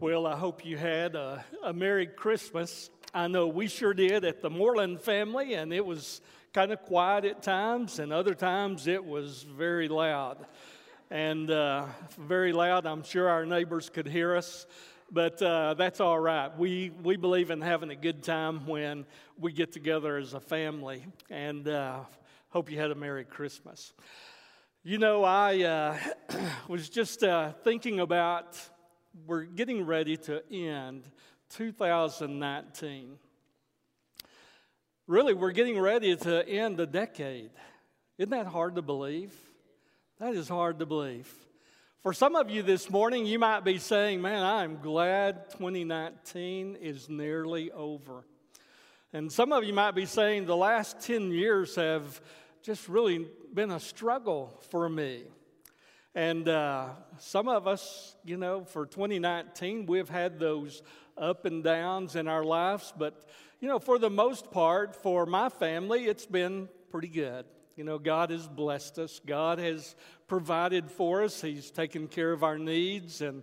Well, I hope you had a, a, Merry Christmas. I know we sure did at the Moreland family, and it was kind of quiet at times, and other times it was very loud. And uh, very loud, I'm sure our neighbors could hear us, but uh, that's all right. We, we believe in having a good time when we get together as a family, and uh, hope you had a Merry Christmas. You know, I uh, was just uh, thinking about we're getting ready to end 2019. Really, we're getting ready to end a decade. Isn't that hard to believe? That is hard to believe. For some of you this morning, you might be saying, Man, I'm glad 2019 is nearly over. And some of you might be saying, The last 10 years have just really been a struggle for me. And uh, some of us, you know, for 2019, we've had those up and downs in our lives. But, you know, for the most part, for my family, it's been pretty good. You know, God has blessed us, God has provided for us, He's taken care of our needs. And,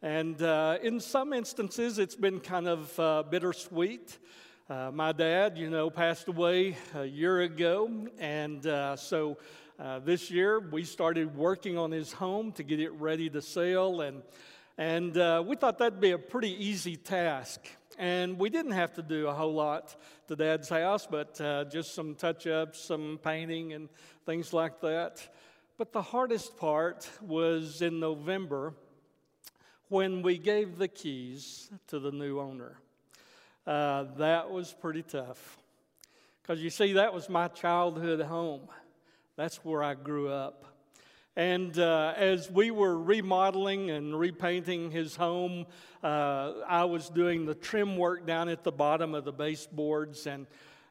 and uh, in some instances, it's been kind of uh, bittersweet. Uh, my dad, you know, passed away a year ago, and uh, so uh, this year we started working on his home to get it ready to sell, and and uh, we thought that'd be a pretty easy task. And we didn't have to do a whole lot to Dad's house, but uh, just some touch ups, some painting, and things like that. But the hardest part was in November when we gave the keys to the new owner. Uh, that was pretty tough. Because you see, that was my childhood home. That's where I grew up. And uh, as we were remodeling and repainting his home, uh, I was doing the trim work down at the bottom of the baseboards. And,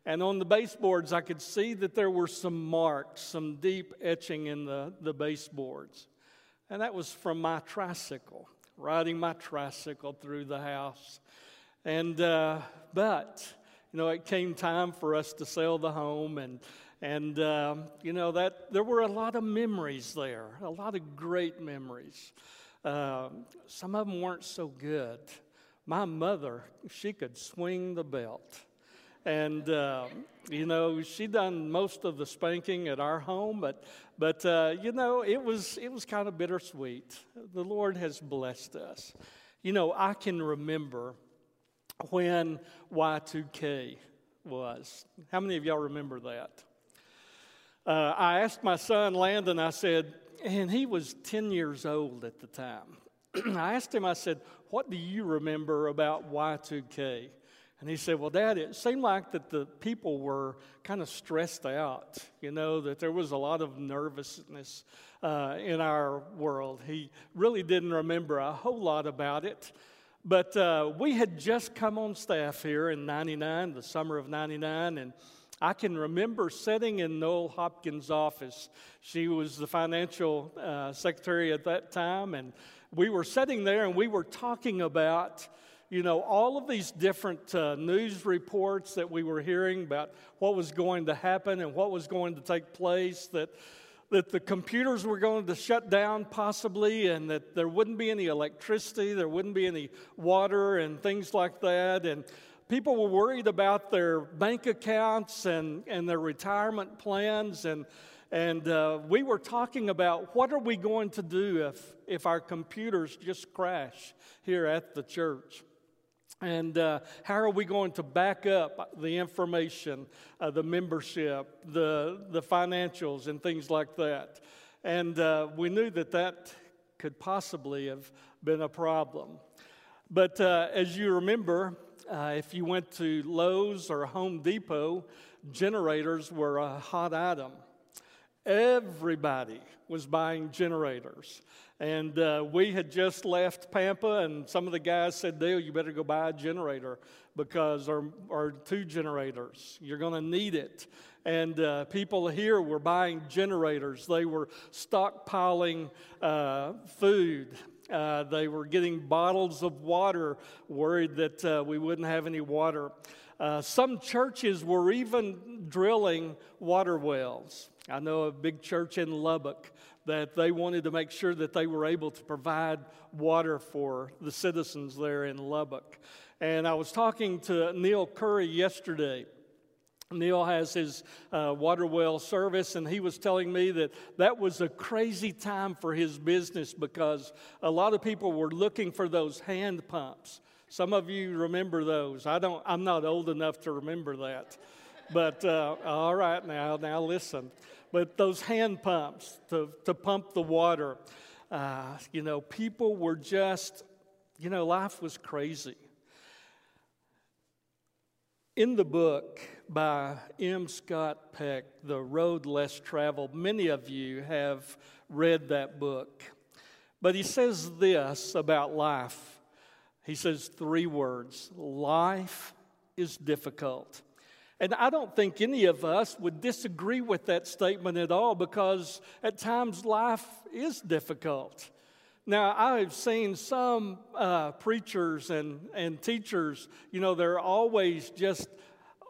and on the baseboards, I could see that there were some marks, some deep etching in the, the baseboards. And that was from my tricycle, riding my tricycle through the house. And, uh, but, you know, it came time for us to sell the home and, and um, you know, that there were a lot of memories there, a lot of great memories. Uh, some of them weren't so good. My mother, she could swing the belt. And, uh, you know, she done most of the spanking at our home, but, but uh, you know, it was, it was kind of bittersweet. The Lord has blessed us. You know, I can remember when Y2K was. How many of y'all remember that? Uh, I asked my son Landon, I said, and he was 10 years old at the time. I asked him, I said, What do you remember about Y2K? And he said, Well, Dad, it seemed like that the people were kind of stressed out, you know, that there was a lot of nervousness uh, in our world. He really didn't remember a whole lot about it. But uh, we had just come on staff here in 99, the summer of 99, and I can remember sitting in Noel Hopkins' office. She was the financial uh, secretary at that time, and we were sitting there and we were talking about, you know, all of these different uh, news reports that we were hearing about what was going to happen and what was going to take place. That that the computers were going to shut down possibly and that there wouldn't be any electricity, there wouldn't be any water and things like that. And people were worried about their bank accounts and, and their retirement plans. And, and uh, we were talking about what are we going to do if, if our computers just crash here at the church. And uh, how are we going to back up the information, uh, the membership, the, the financials, and things like that? And uh, we knew that that could possibly have been a problem. But uh, as you remember, uh, if you went to Lowe's or Home Depot, generators were a hot item. Everybody was buying generators. And uh, we had just left Pampa, and some of the guys said, Dale, you better go buy a generator because, or, or two generators. You're going to need it. And uh, people here were buying generators, they were stockpiling uh, food. Uh, they were getting bottles of water, worried that uh, we wouldn't have any water. Uh, some churches were even drilling water wells. I know a big church in Lubbock that they wanted to make sure that they were able to provide water for the citizens there in Lubbock. And I was talking to Neil Curry yesterday. Neil has his uh, water well service, and he was telling me that that was a crazy time for his business because a lot of people were looking for those hand pumps. Some of you remember those. I don't. I'm not old enough to remember that, but uh, all right now, now listen. But those hand pumps to to pump the water, uh, you know, people were just, you know, life was crazy. In the book by M. Scott Peck, The Road Less Traveled, many of you have read that book. But he says this about life. He says three words life is difficult. And I don't think any of us would disagree with that statement at all because at times life is difficult. Now, I've seen some uh, preachers and, and teachers, you know, they're always just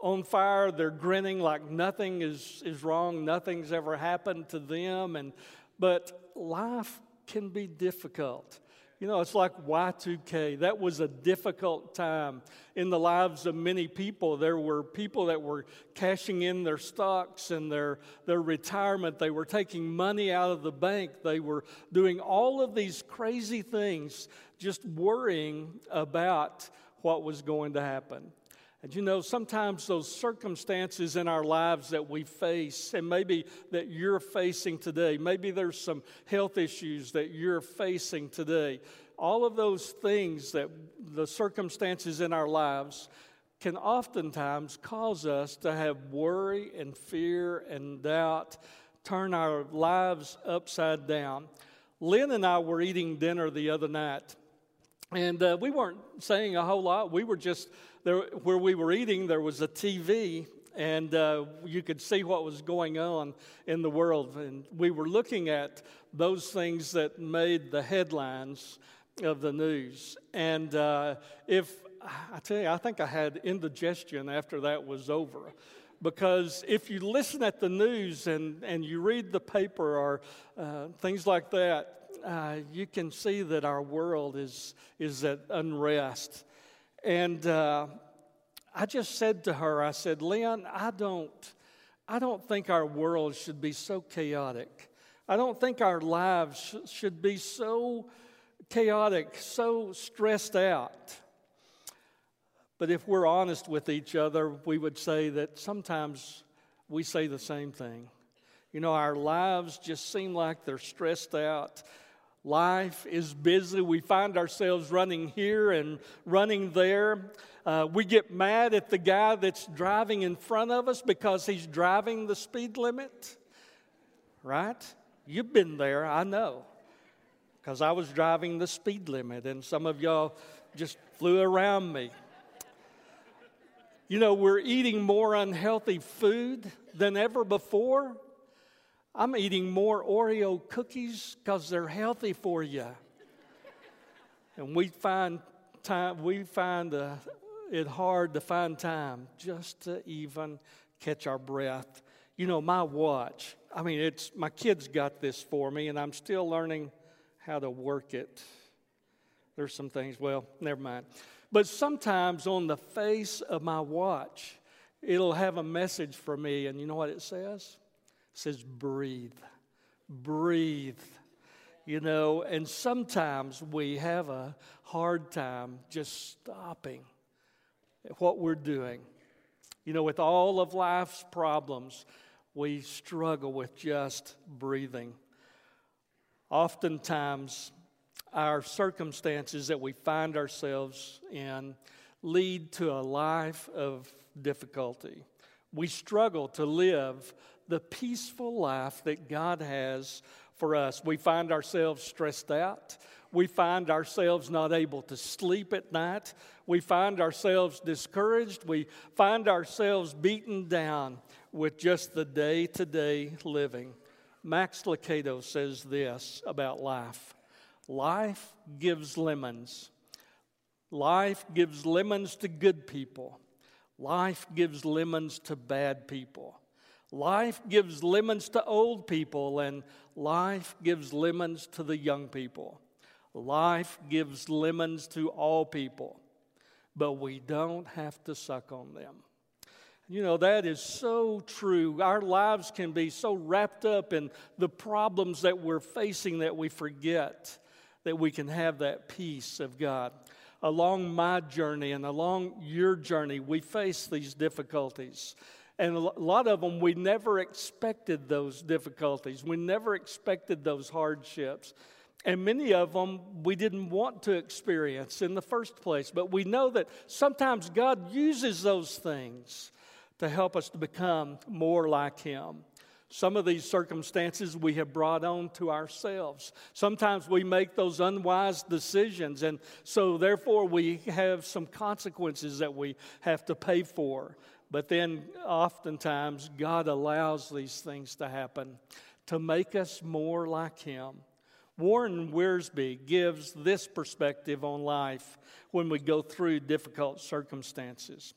on fire. They're grinning like nothing is, is wrong, nothing's ever happened to them. And, but life can be difficult. You know, it's like Y2K. That was a difficult time in the lives of many people. There were people that were cashing in their stocks and their, their retirement. They were taking money out of the bank. They were doing all of these crazy things, just worrying about what was going to happen. And you know, sometimes those circumstances in our lives that we face, and maybe that you're facing today, maybe there's some health issues that you're facing today, all of those things that the circumstances in our lives can oftentimes cause us to have worry and fear and doubt, turn our lives upside down. Lynn and I were eating dinner the other night, and uh, we weren't saying a whole lot. We were just there, where we were eating, there was a TV, and uh, you could see what was going on in the world. And we were looking at those things that made the headlines of the news. And uh, if I tell you, I think I had indigestion after that was over. Because if you listen at the news and, and you read the paper or uh, things like that, uh, you can see that our world is, is at unrest. And uh, I just said to her, I said, Lynn, I don't, I don't think our world should be so chaotic. I don't think our lives sh- should be so chaotic, so stressed out. But if we're honest with each other, we would say that sometimes we say the same thing. You know, our lives just seem like they're stressed out. Life is busy. We find ourselves running here and running there. Uh, we get mad at the guy that's driving in front of us because he's driving the speed limit, right? You've been there, I know, because I was driving the speed limit, and some of y'all just flew around me. You know, we're eating more unhealthy food than ever before. I'm eating more Oreo cookies because they're healthy for you. And we find time, we find uh, it hard to find time just to even catch our breath. You know, my watch, I mean, it's my kids got this for me, and I'm still learning how to work it. There's some things, well, never mind. But sometimes on the face of my watch, it'll have a message for me, and you know what it says? Says, breathe, breathe. You know, and sometimes we have a hard time just stopping what we're doing. You know, with all of life's problems, we struggle with just breathing. Oftentimes, our circumstances that we find ourselves in lead to a life of difficulty. We struggle to live the peaceful life that God has for us. We find ourselves stressed out. We find ourselves not able to sleep at night. We find ourselves discouraged. We find ourselves beaten down with just the day to day living. Max Lucado says this about life life gives lemons. Life gives lemons to good people. Life gives lemons to bad people. Life gives lemons to old people, and life gives lemons to the young people. Life gives lemons to all people, but we don't have to suck on them. You know, that is so true. Our lives can be so wrapped up in the problems that we're facing that we forget that we can have that peace of God. Along my journey and along your journey, we face these difficulties. And a lot of them, we never expected those difficulties. We never expected those hardships. And many of them we didn't want to experience in the first place. But we know that sometimes God uses those things to help us to become more like Him. Some of these circumstances we have brought on to ourselves. Sometimes we make those unwise decisions, and so therefore we have some consequences that we have to pay for. But then oftentimes God allows these things to happen to make us more like Him. Warren Wiersbe gives this perspective on life when we go through difficult circumstances.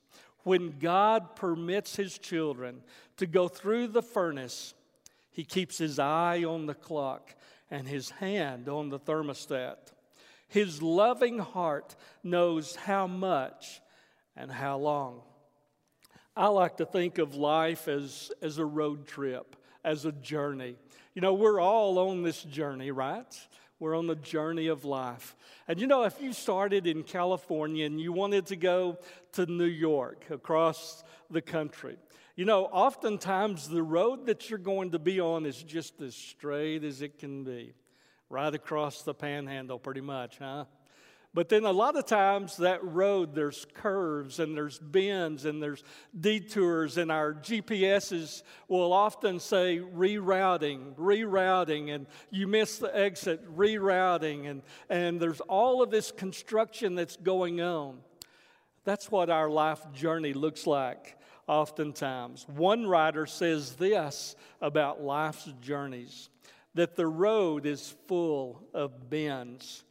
When God permits his children to go through the furnace, he keeps his eye on the clock and his hand on the thermostat. His loving heart knows how much and how long. I like to think of life as, as a road trip, as a journey. You know, we're all on this journey, right? We're on the journey of life. And you know, if you started in California and you wanted to go to New York across the country, you know, oftentimes the road that you're going to be on is just as straight as it can be, right across the panhandle, pretty much, huh? But then a lot of times that road, there's curves and there's bends and there's detours, and our GPSs will often say rerouting, rerouting, and you miss the exit, rerouting, and, and there's all of this construction that's going on. That's what our life journey looks like oftentimes. One writer says this about life's journeys that the road is full of bends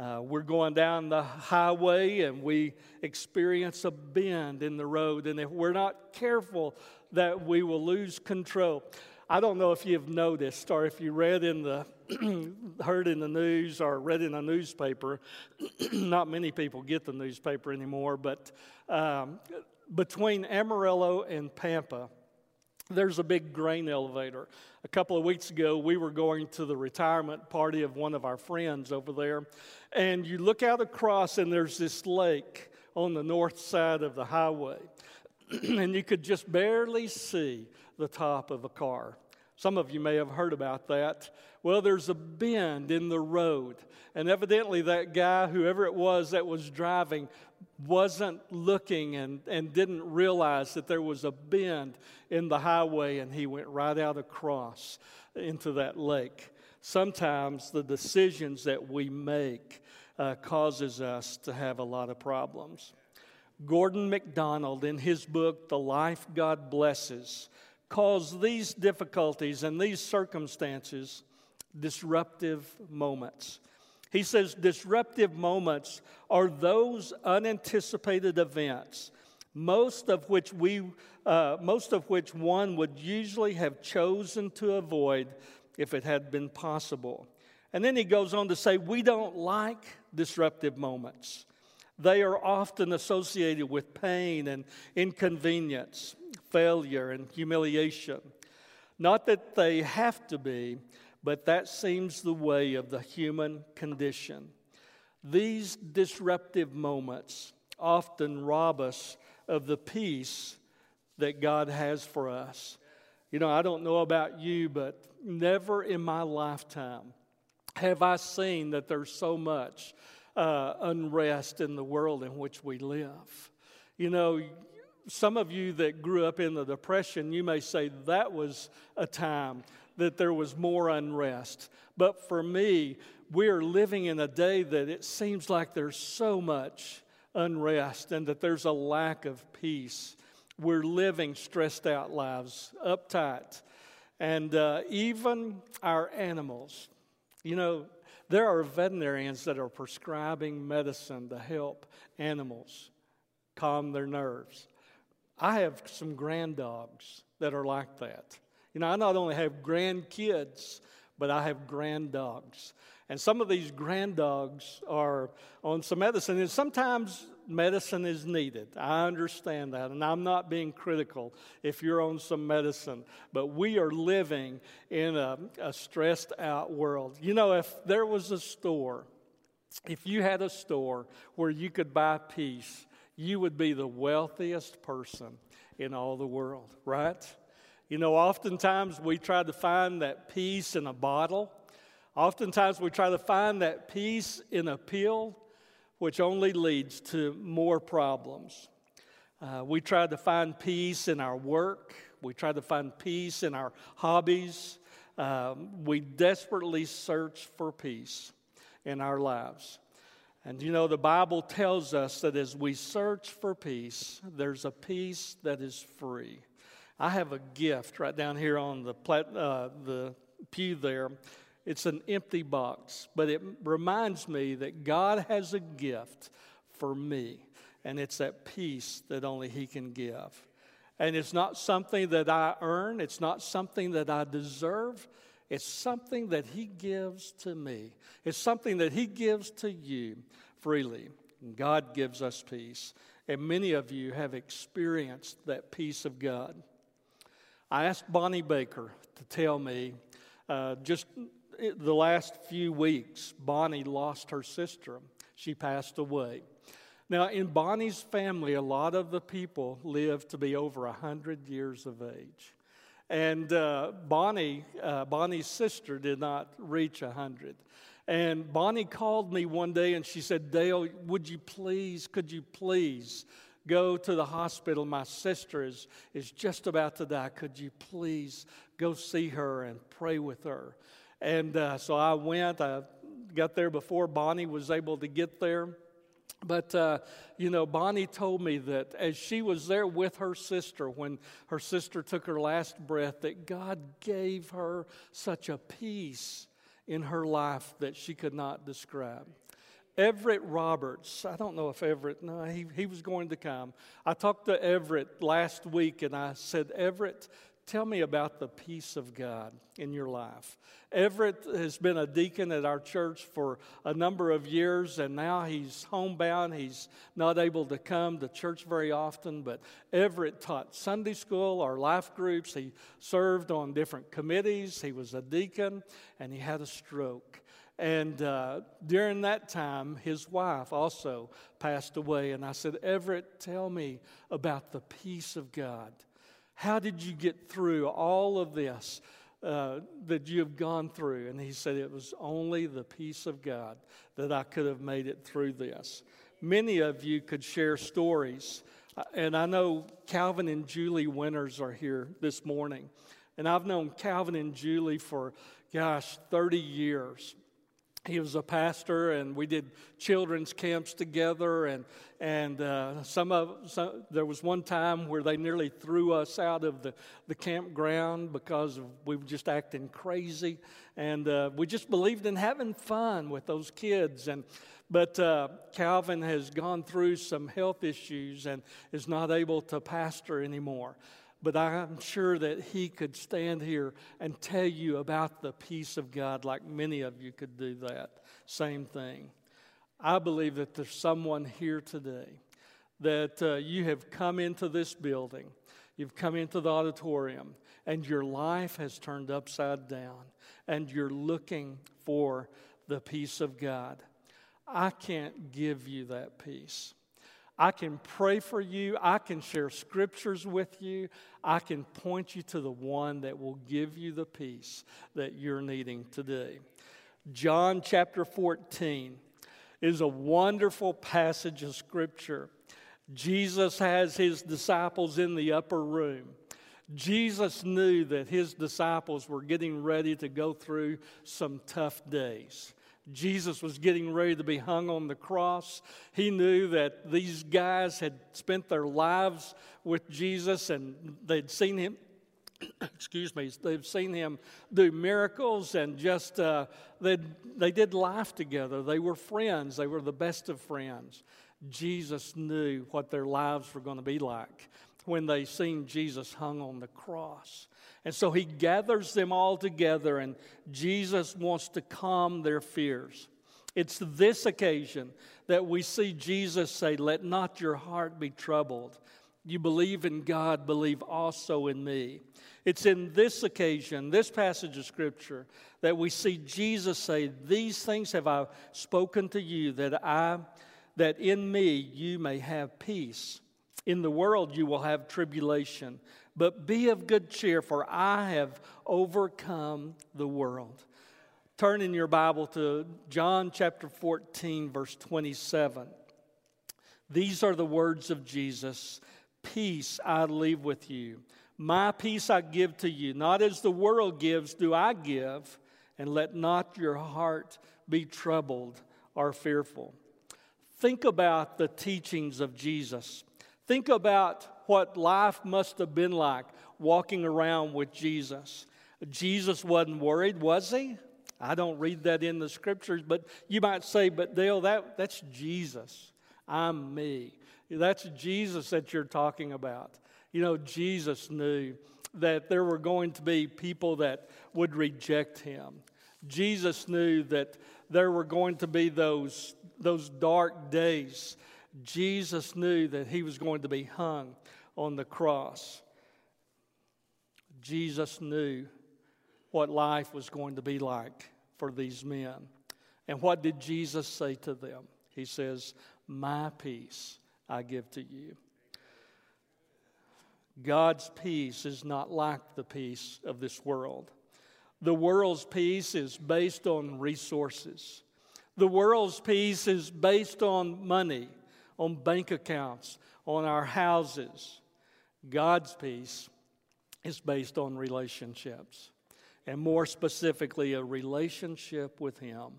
uh, we're going down the highway and we experience a bend in the road, and if we're not careful, that we will lose control. I don't know if you've noticed or if you read in the heard in the news or read in a newspaper. not many people get the newspaper anymore, but um, between Amarillo and Pampa, there's a big grain elevator. A couple of weeks ago, we were going to the retirement party of one of our friends over there, and you look out across, and there's this lake on the north side of the highway, and you could just barely see the top of a car. Some of you may have heard about that. Well, there's a bend in the road, and evidently that guy, whoever it was that was driving, wasn't looking and, and didn't realize that there was a bend in the highway, and he went right out across into that lake. Sometimes the decisions that we make uh, causes us to have a lot of problems. Gordon MacDonald, in his book, The Life God Blesses, calls these difficulties and these circumstances disruptive moments. He says disruptive moments are those unanticipated events, most of which we, uh, most of which one would usually have chosen to avoid if it had been possible. And then he goes on to say, we don't like disruptive moments. They are often associated with pain and inconvenience failure and humiliation. Not that they have to be, but that seems the way of the human condition. These disruptive moments often rob us of the peace that God has for us. You know, I don't know about you, but never in my lifetime have I seen that there's so much uh, unrest in the world in which we live. You know, some of you that grew up in the Depression, you may say that was a time that there was more unrest. But for me, we're living in a day that it seems like there's so much unrest and that there's a lack of peace. We're living stressed out lives, uptight. And uh, even our animals, you know, there are veterinarians that are prescribing medicine to help animals calm their nerves. I have some grand dogs that are like that. You know, I not only have grandkids, but I have grand dogs. And some of these grand dogs are on some medicine, and sometimes medicine is needed. I understand that, and I'm not being critical if you're on some medicine, but we are living in a, a stressed out world. You know, if there was a store, if you had a store where you could buy peace, you would be the wealthiest person in all the world, right? You know, oftentimes we try to find that peace in a bottle. Oftentimes we try to find that peace in a pill, which only leads to more problems. Uh, we try to find peace in our work. We try to find peace in our hobbies. Um, we desperately search for peace in our lives. And you know, the Bible tells us that as we search for peace, there's a peace that is free. I have a gift right down here on the, plat, uh, the pew there. It's an empty box, but it reminds me that God has a gift for me, and it's that peace that only He can give. And it's not something that I earn, it's not something that I deserve. It's something that He gives to me. It's something that He gives to you freely. God gives us peace. And many of you have experienced that peace of God. I asked Bonnie Baker to tell me uh, just the last few weeks, Bonnie lost her sister. She passed away. Now, in Bonnie's family, a lot of the people live to be over 100 years of age. And uh, Bonnie, uh, Bonnie's sister did not reach 100. And Bonnie called me one day and she said, Dale, would you please, could you please go to the hospital. My sister is, is just about to die. Could you please go see her and pray with her? And uh, so I went. I got there before Bonnie was able to get there. But, uh, you know, Bonnie told me that as she was there with her sister when her sister took her last breath, that God gave her such a peace in her life that she could not describe. Everett Roberts, I don't know if Everett, no, he, he was going to come. I talked to Everett last week and I said, Everett, tell me about the peace of God in your life. Everett has been a deacon at our church for a number of years, and now he's homebound. He's not able to come to church very often, but Everett taught Sunday school or life groups. He served on different committees. He was a deacon, and he had a stroke. And uh, during that time, his wife also passed away. And I said, Everett, tell me about the peace of God. How did you get through all of this uh, that you have gone through? And he said, It was only the peace of God that I could have made it through this. Many of you could share stories. Uh, and I know Calvin and Julie Winters are here this morning. And I've known Calvin and Julie for, gosh, 30 years he was a pastor and we did children's camps together and and uh, some of some, there was one time where they nearly threw us out of the, the campground because we were just acting crazy and uh, we just believed in having fun with those kids and but uh, calvin has gone through some health issues and is not able to pastor anymore but I'm sure that he could stand here and tell you about the peace of God like many of you could do that. Same thing. I believe that there's someone here today that uh, you have come into this building, you've come into the auditorium, and your life has turned upside down, and you're looking for the peace of God. I can't give you that peace. I can pray for you. I can share scriptures with you. I can point you to the one that will give you the peace that you're needing today. John chapter 14 is a wonderful passage of scripture. Jesus has his disciples in the upper room. Jesus knew that his disciples were getting ready to go through some tough days. Jesus was getting ready to be hung on the cross. He knew that these guys had spent their lives with Jesus and they'd seen him, excuse me, they've seen him do miracles and just, uh, they they did life together. They were friends, they were the best of friends. Jesus knew what their lives were going to be like. when they seen Jesus hung on the cross. And so he gathers them all together, and Jesus wants to calm their fears. It's this occasion that we see Jesus say, Let not your heart be troubled. You believe in God, believe also in me. It's in this occasion, this passage of Scripture, that we see Jesus say, These things have I spoken to you, that I that in me you may have peace. In the world you will have tribulation, but be of good cheer, for I have overcome the world. Turn in your Bible to John chapter 14, verse 27. These are the words of Jesus Peace I leave with you. My peace I give to you. Not as the world gives, do I give. And let not your heart be troubled or fearful. Think about the teachings of Jesus. Think about what life must have been like walking around with Jesus. Jesus wasn't worried, was he? I don't read that in the scriptures, but you might say, but Dale, that, that's Jesus. I'm me. That's Jesus that you're talking about. You know, Jesus knew that there were going to be people that would reject him. Jesus knew that there were going to be those, those dark days. Jesus knew that he was going to be hung on the cross. Jesus knew what life was going to be like for these men. And what did Jesus say to them? He says, My peace I give to you. God's peace is not like the peace of this world. The world's peace is based on resources. The world's peace is based on money, on bank accounts, on our houses. God's peace is based on relationships, and more specifically, a relationship with Him.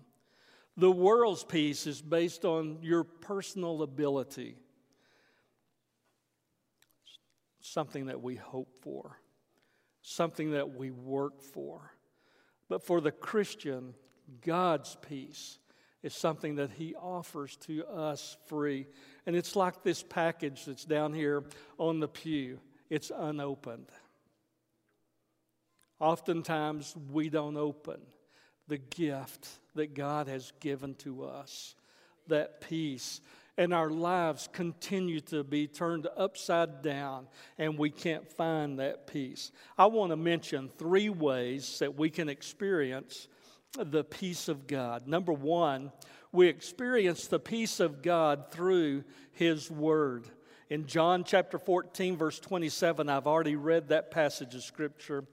The world's peace is based on your personal ability, something that we hope for, something that we work for. But for the Christian, God's peace is something that He offers to us free. And it's like this package that's down here on the pew, it's unopened. Oftentimes, we don't open the gift that God has given to us, that peace and our lives continue to be turned upside down and we can't find that peace. I want to mention three ways that we can experience the peace of God. Number one, we experience the peace of God through His Word. In John chapter 14, verse 27, I've already read that passage of Scripture,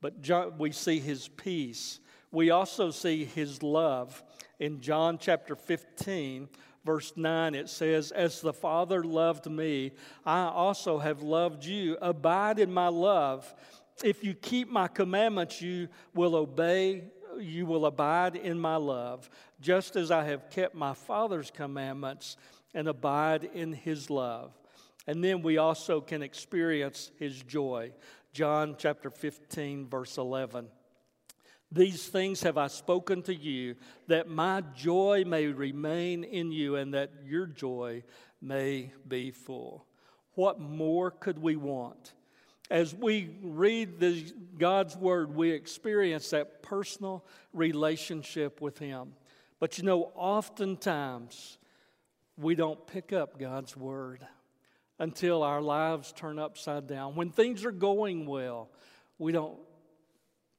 but John, we see His peace. We also see His love. In John chapter 15, verse 9, it says, As the Father loved me, I also have loved you. Abide in my love. If you keep my commandments, you will obey, you will abide in my love, just as I have kept my Father's commandments and abide in his love. And then we also can experience his joy. John chapter 15, verse 11. These things have I spoken to you, that my joy may remain in you, and that your joy may be full. What more could we want? As we read the, God's word, we experience that personal relationship with Him. But you know, oftentimes we don't pick up God's word until our lives turn upside down. When things are going well, we don't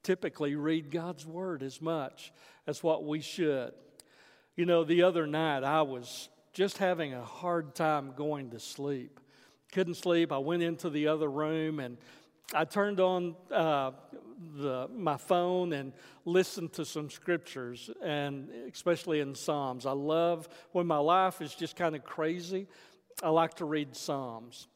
typically read God's Word as much as what we should. You know, the other night I was just having a hard time going to sleep. Couldn't sleep. I went into the other room and I turned on uh, the, my phone and listened to some scriptures, and especially in Psalms. I love when my life is just kind of crazy. I like to read Psalms.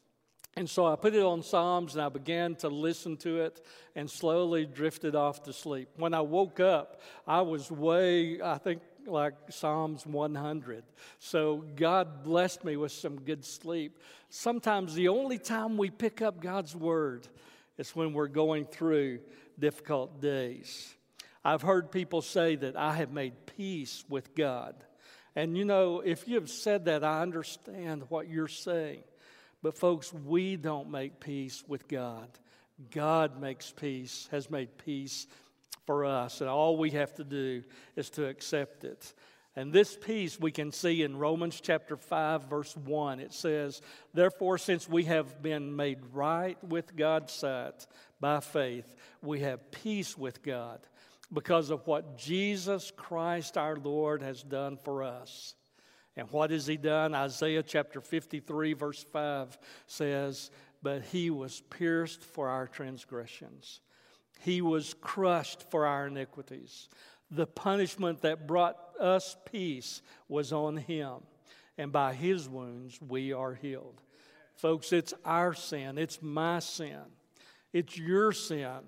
And so I put it on Psalms and I began to listen to it and slowly drifted off to sleep. When I woke up, I was way, I think, like Psalms 100. So God blessed me with some good sleep. Sometimes the only time we pick up God's word is when we're going through difficult days. I've heard people say that I have made peace with God. And you know, if you've said that, I understand what you're saying. But, folks, we don't make peace with God. God makes peace, has made peace for us, and all we have to do is to accept it. And this peace we can see in Romans chapter 5, verse 1. It says, Therefore, since we have been made right with God's sight by faith, we have peace with God because of what Jesus Christ our Lord has done for us. And what has he done? Isaiah chapter 53, verse 5 says, But he was pierced for our transgressions, he was crushed for our iniquities. The punishment that brought us peace was on him, and by his wounds we are healed. Folks, it's our sin, it's my sin, it's your sin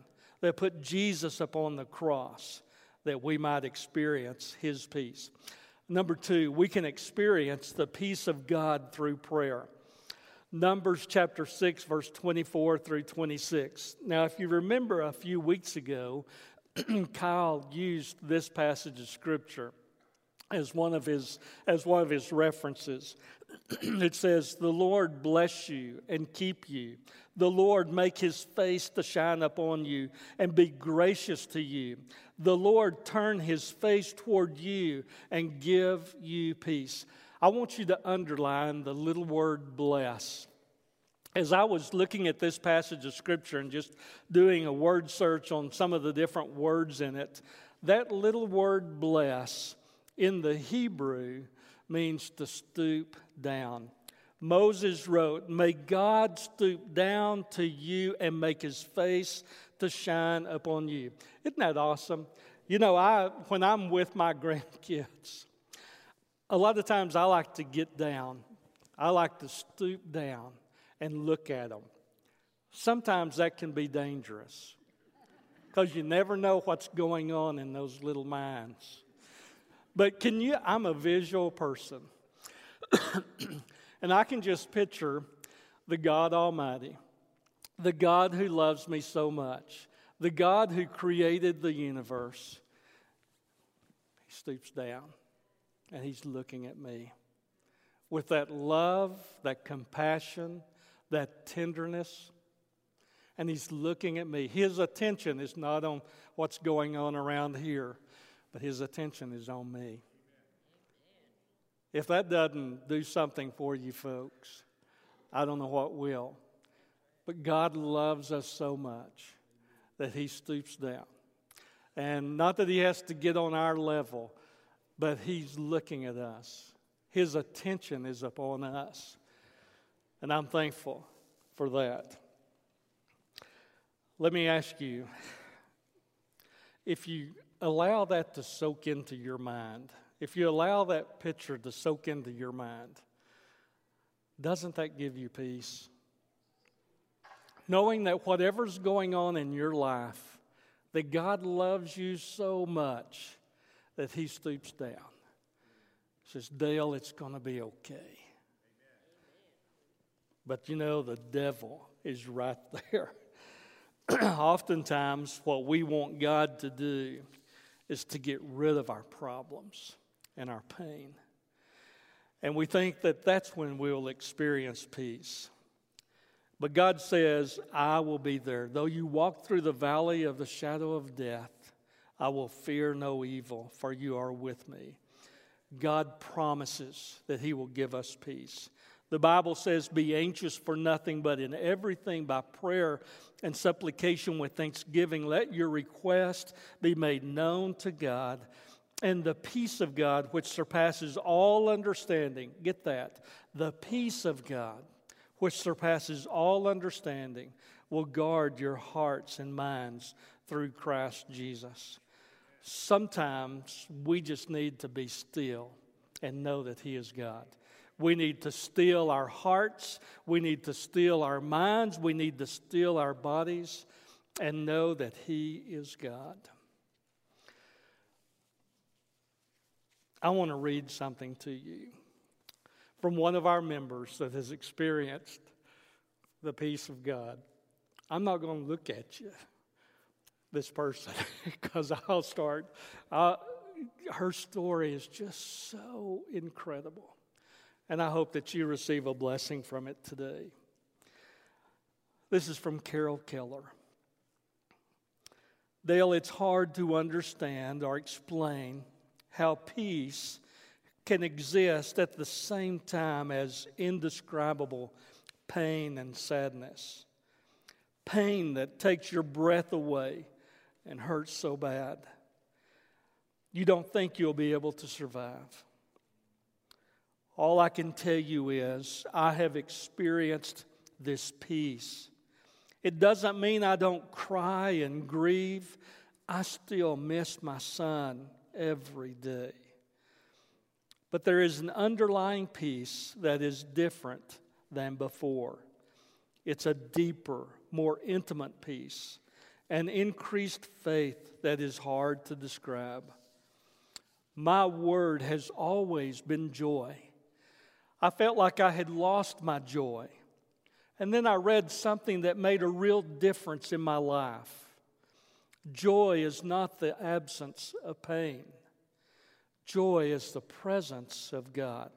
that put Jesus upon the cross that we might experience his peace. Number two, we can experience the peace of God through prayer. Numbers chapter 6, verse 24 through 26. Now, if you remember a few weeks ago, Kyle used this passage of scripture as one of his as one of his references. it says, "The Lord bless you and keep you. The Lord make his face to shine upon you and be gracious to you. The Lord turn his face toward you and give you peace." I want you to underline the little word bless as I was looking at this passage of Scripture and just doing a word search on some of the different words in it, that little word bless in the Hebrew means to stoop down. Moses wrote, May God stoop down to you and make his face to shine upon you. Isn't that awesome? You know, I when I'm with my grandkids, a lot of times I like to get down. I like to stoop down and look at them. Sometimes that can be dangerous because you never know what's going on in those little minds. But can you? I'm a visual person. and I can just picture the God Almighty, the God who loves me so much, the God who created the universe. He stoops down and he's looking at me with that love, that compassion, that tenderness. And he's looking at me. His attention is not on what's going on around here, but his attention is on me. If that doesn't do something for you folks, I don't know what will. But God loves us so much that he stoops down. And not that he has to get on our level, but he's looking at us. His attention is upon us. And I'm thankful for that. Let me ask you if you allow that to soak into your mind, if you allow that picture to soak into your mind, doesn't that give you peace? Knowing that whatever's going on in your life, that God loves you so much that He stoops down. Says, Dale, it's going to be okay. But you know, the devil is right there. Oftentimes, what we want God to do is to get rid of our problems and our pain. And we think that that's when we'll experience peace. But God says, I will be there. Though you walk through the valley of the shadow of death, I will fear no evil, for you are with me. God promises that He will give us peace. The Bible says, Be anxious for nothing, but in everything by prayer and supplication with thanksgiving, let your request be made known to God. And the peace of God, which surpasses all understanding, get that, the peace of God, which surpasses all understanding, will guard your hearts and minds through Christ Jesus. Sometimes we just need to be still and know that He is God. We need to still our hearts. We need to still our minds. We need to still our bodies and know that He is God. I want to read something to you from one of our members that has experienced the peace of God. I'm not going to look at you, this person, because I'll start. Uh, her story is just so incredible. And I hope that you receive a blessing from it today. This is from Carol Keller. Dale, it's hard to understand or explain how peace can exist at the same time as indescribable pain and sadness. Pain that takes your breath away and hurts so bad. You don't think you'll be able to survive. All I can tell you is, I have experienced this peace. It doesn't mean I don't cry and grieve. I still miss my son every day. But there is an underlying peace that is different than before. It's a deeper, more intimate peace, an increased faith that is hard to describe. My word has always been joy. I felt like I had lost my joy. And then I read something that made a real difference in my life. Joy is not the absence of pain, joy is the presence of God.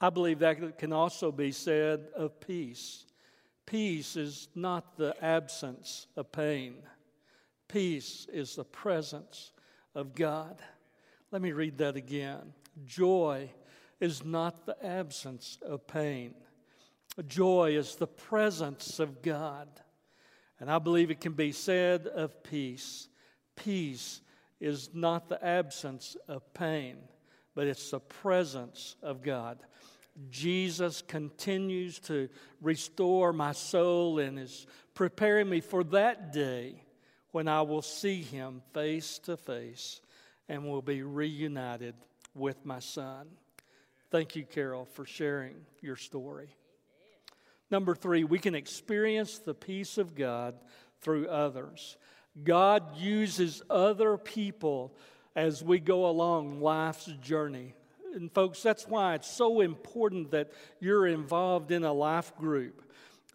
I believe that can also be said of peace. Peace is not the absence of pain, peace is the presence of God. Let me read that again. Joy is not the absence of pain. Joy is the presence of God. And I believe it can be said of peace. Peace is not the absence of pain, but it's the presence of God. Jesus continues to restore my soul and is preparing me for that day when I will see him face to face and will be reunited with my son. Thank you, Carol, for sharing your story. Number three, we can experience the peace of God through others. God uses other people as we go along life's journey. And, folks, that's why it's so important that you're involved in a life group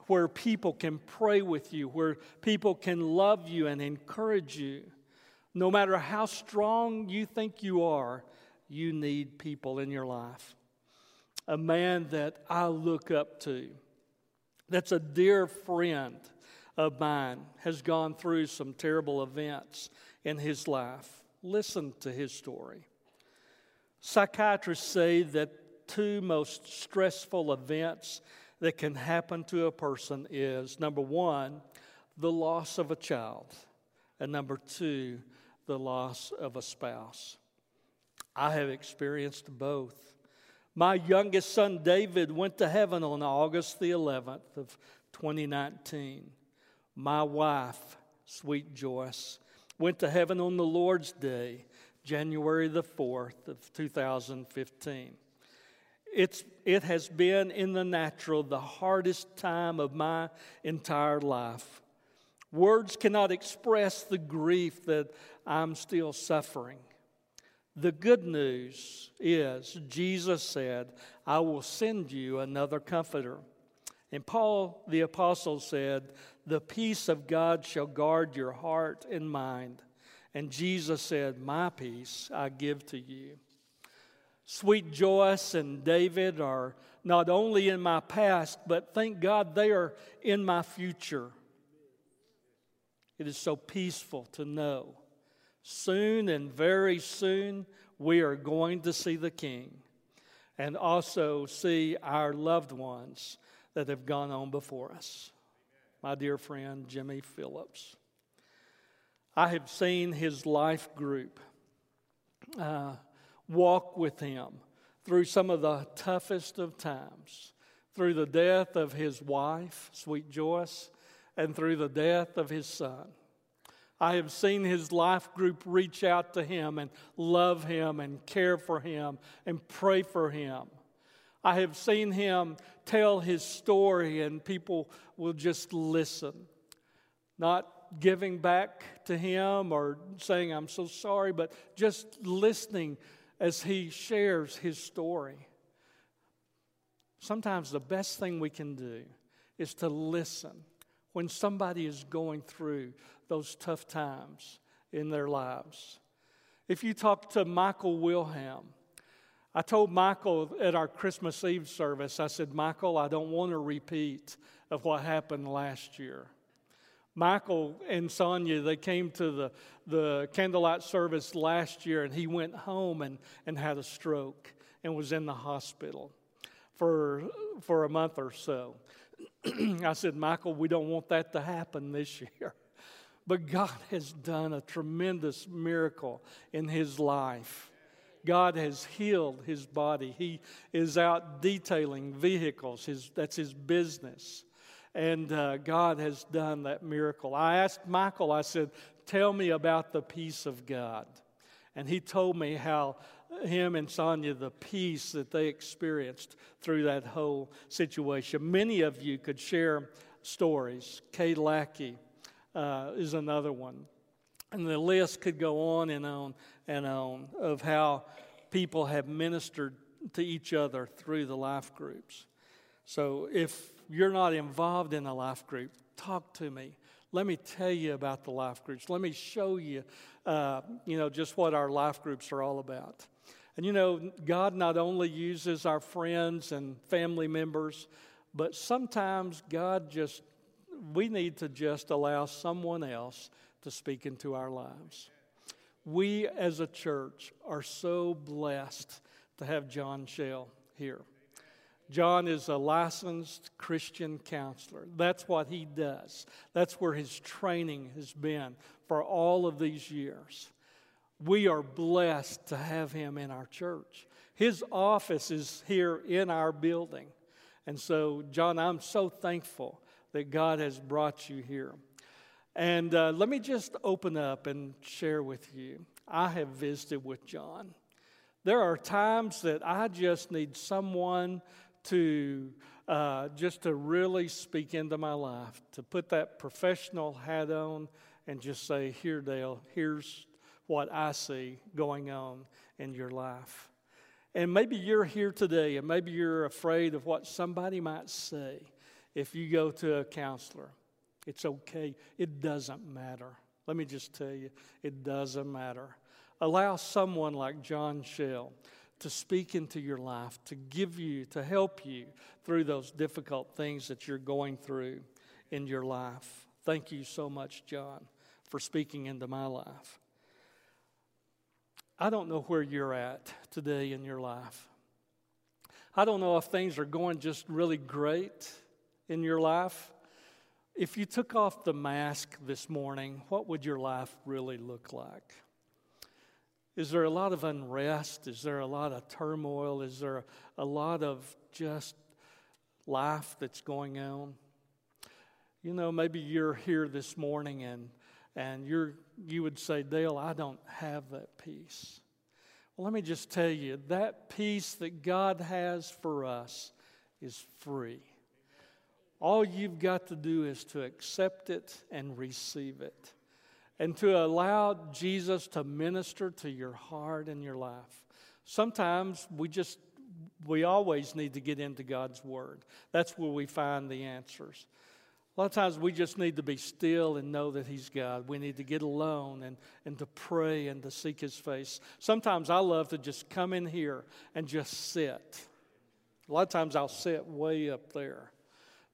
where people can pray with you, where people can love you and encourage you. No matter how strong you think you are, you need people in your life a man that I look up to, that's a dear friend of mine, has gone through some terrible events in his life. Listen to his story. Psychiatrists say that two most stressful events that can happen to a person is number one, the loss of a child, and number two, the loss of a spouse. I have experienced both. My youngest son, David, went to heaven on August the 11th of 2019. My wife, sweet Joyce, went to heaven on the Lord's Day, January the 4th of 2015. It's, it has been in the natural the hardest time of my entire life. Words cannot express the grief that I'm still suffering. The good news is Jesus said, I will send you another comforter. And Paul the Apostle said, The peace of God shall guard your heart and mind. And Jesus said, My peace I give to you. Sweet Joyce and David are not only in my past, but thank God they are in my future. It is so peaceful to know Soon and very soon, we are going to see the King and also see our loved ones that have gone on before us. My dear friend, Jimmy Phillips. I have seen his life group uh, walk with him through some of the toughest of times, through the death of his wife, sweet Joyce, and through the death of his son. I have seen his life group reach out to him and love him and care for him and pray for him. I have seen him tell his story and people will just listen, not giving back to him or saying, I'm so sorry, but just listening as he shares his story. Sometimes the best thing we can do is to listen when somebody is going through those tough times in their lives. If you talk to Michael Wilhelm, I told Michael at our Christmas Eve service, I said, Michael, I don't want to repeat of what happened last year. Michael and Sonia, they came to the, the candlelight service last year, and he went home and, and had a stroke and was in the hospital for, for a month or so. I said, Michael, we don't want that to happen this year. But God has done a tremendous miracle in his life. God has healed his body. He is out detailing vehicles, his, that's his business. And uh, God has done that miracle. I asked Michael, I said, Tell me about the peace of God. And he told me how him and Sonia, the peace that they experienced through that whole situation. Many of you could share stories. Kay Lackey uh, is another one. And the list could go on and on and on of how people have ministered to each other through the life groups. So if you're not involved in a life group, talk to me. Let me tell you about the life groups. Let me show you, uh, you know, just what our life groups are all about. And you know, God not only uses our friends and family members, but sometimes God just, we need to just allow someone else to speak into our lives. We as a church are so blessed to have John Shell here. John is a licensed Christian counselor. That's what he does. That's where his training has been for all of these years. We are blessed to have him in our church. His office is here in our building. And so, John, I'm so thankful that God has brought you here. And uh, let me just open up and share with you. I have visited with John. There are times that I just need someone to uh, just to really speak into my life, to put that professional hat on and just say, Here, Dale, here's what I see going on in your life. And maybe you're here today and maybe you're afraid of what somebody might say if you go to a counselor. It's okay, it doesn't matter. Let me just tell you, it doesn't matter. Allow someone like John Shell to speak into your life, to give you, to help you through those difficult things that you're going through in your life. Thank you so much, John, for speaking into my life. I don't know where you're at today in your life. I don't know if things are going just really great in your life. If you took off the mask this morning, what would your life really look like? Is there a lot of unrest? Is there a lot of turmoil? Is there a lot of just life that's going on? You know, maybe you're here this morning and and you're, you would say, Dale, I don't have that peace. Well, let me just tell you that peace that God has for us is free. All you've got to do is to accept it and receive it, and to allow Jesus to minister to your heart and your life. Sometimes we just, we always need to get into God's Word. That's where we find the answers. A lot of times we just need to be still and know that He's God. We need to get alone and, and to pray and to seek His face. Sometimes I love to just come in here and just sit. A lot of times I'll sit way up there.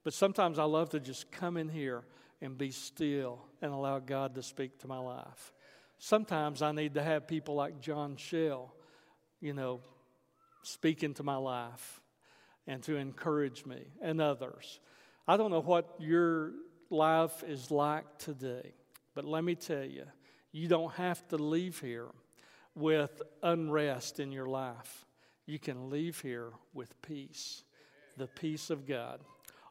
But sometimes I love to just come in here and be still and allow God to speak to my life. Sometimes I need to have people like John Shell, you know, speak into my life and to encourage me and others. I don't know what your life is like today, but let me tell you, you don't have to leave here with unrest in your life. You can leave here with peace, the peace of God.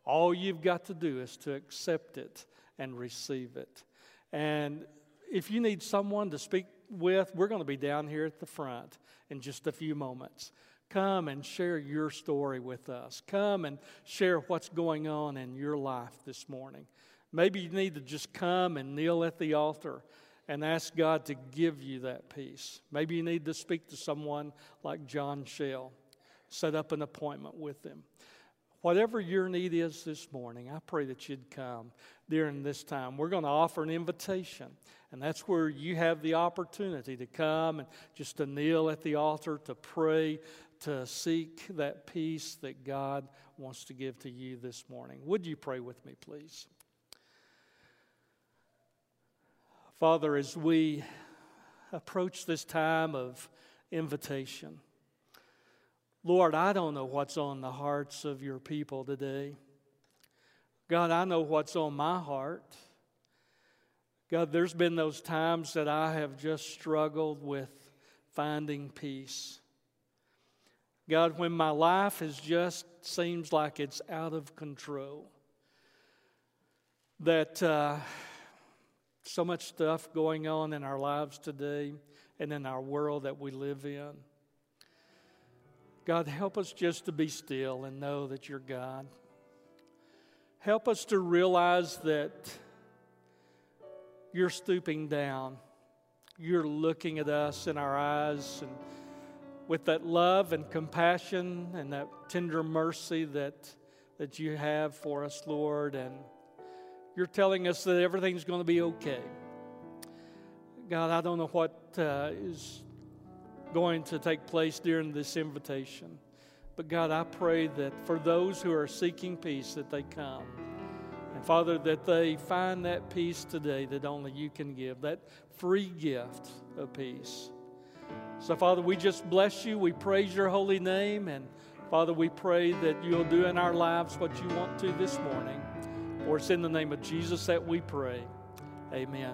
All you've got to do is to accept it and receive it. And if you need someone to speak with, we're going to be down here at the front in just a few moments. Come and share your story with us. Come and share what's going on in your life this morning. Maybe you need to just come and kneel at the altar and ask God to give you that peace. Maybe you need to speak to someone like John Shell. Set up an appointment with them. Whatever your need is this morning, I pray that you'd come during this time. We're going to offer an invitation, and that's where you have the opportunity to come and just to kneel at the altar, to pray, to seek that peace that God wants to give to you this morning. Would you pray with me, please? Father, as we approach this time of invitation, Lord, I don't know what's on the hearts of your people today. God, I know what's on my heart. God, there's been those times that I have just struggled with finding peace. God, when my life has just seems like it's out of control, that uh, so much stuff going on in our lives today and in our world that we live in. God, help us just to be still and know that you're God. Help us to realize that you're stooping down. You're looking at us in our eyes and with that love and compassion and that tender mercy that, that you have for us, Lord. And you're telling us that everything's going to be okay. God, I don't know what uh, is going to take place during this invitation. But God, I pray that for those who are seeking peace, that they come. And Father, that they find that peace today that only you can give, that free gift of peace. So, Father, we just bless you. We praise your holy name. And Father, we pray that you'll do in our lives what you want to this morning. For it's in the name of Jesus that we pray. Amen.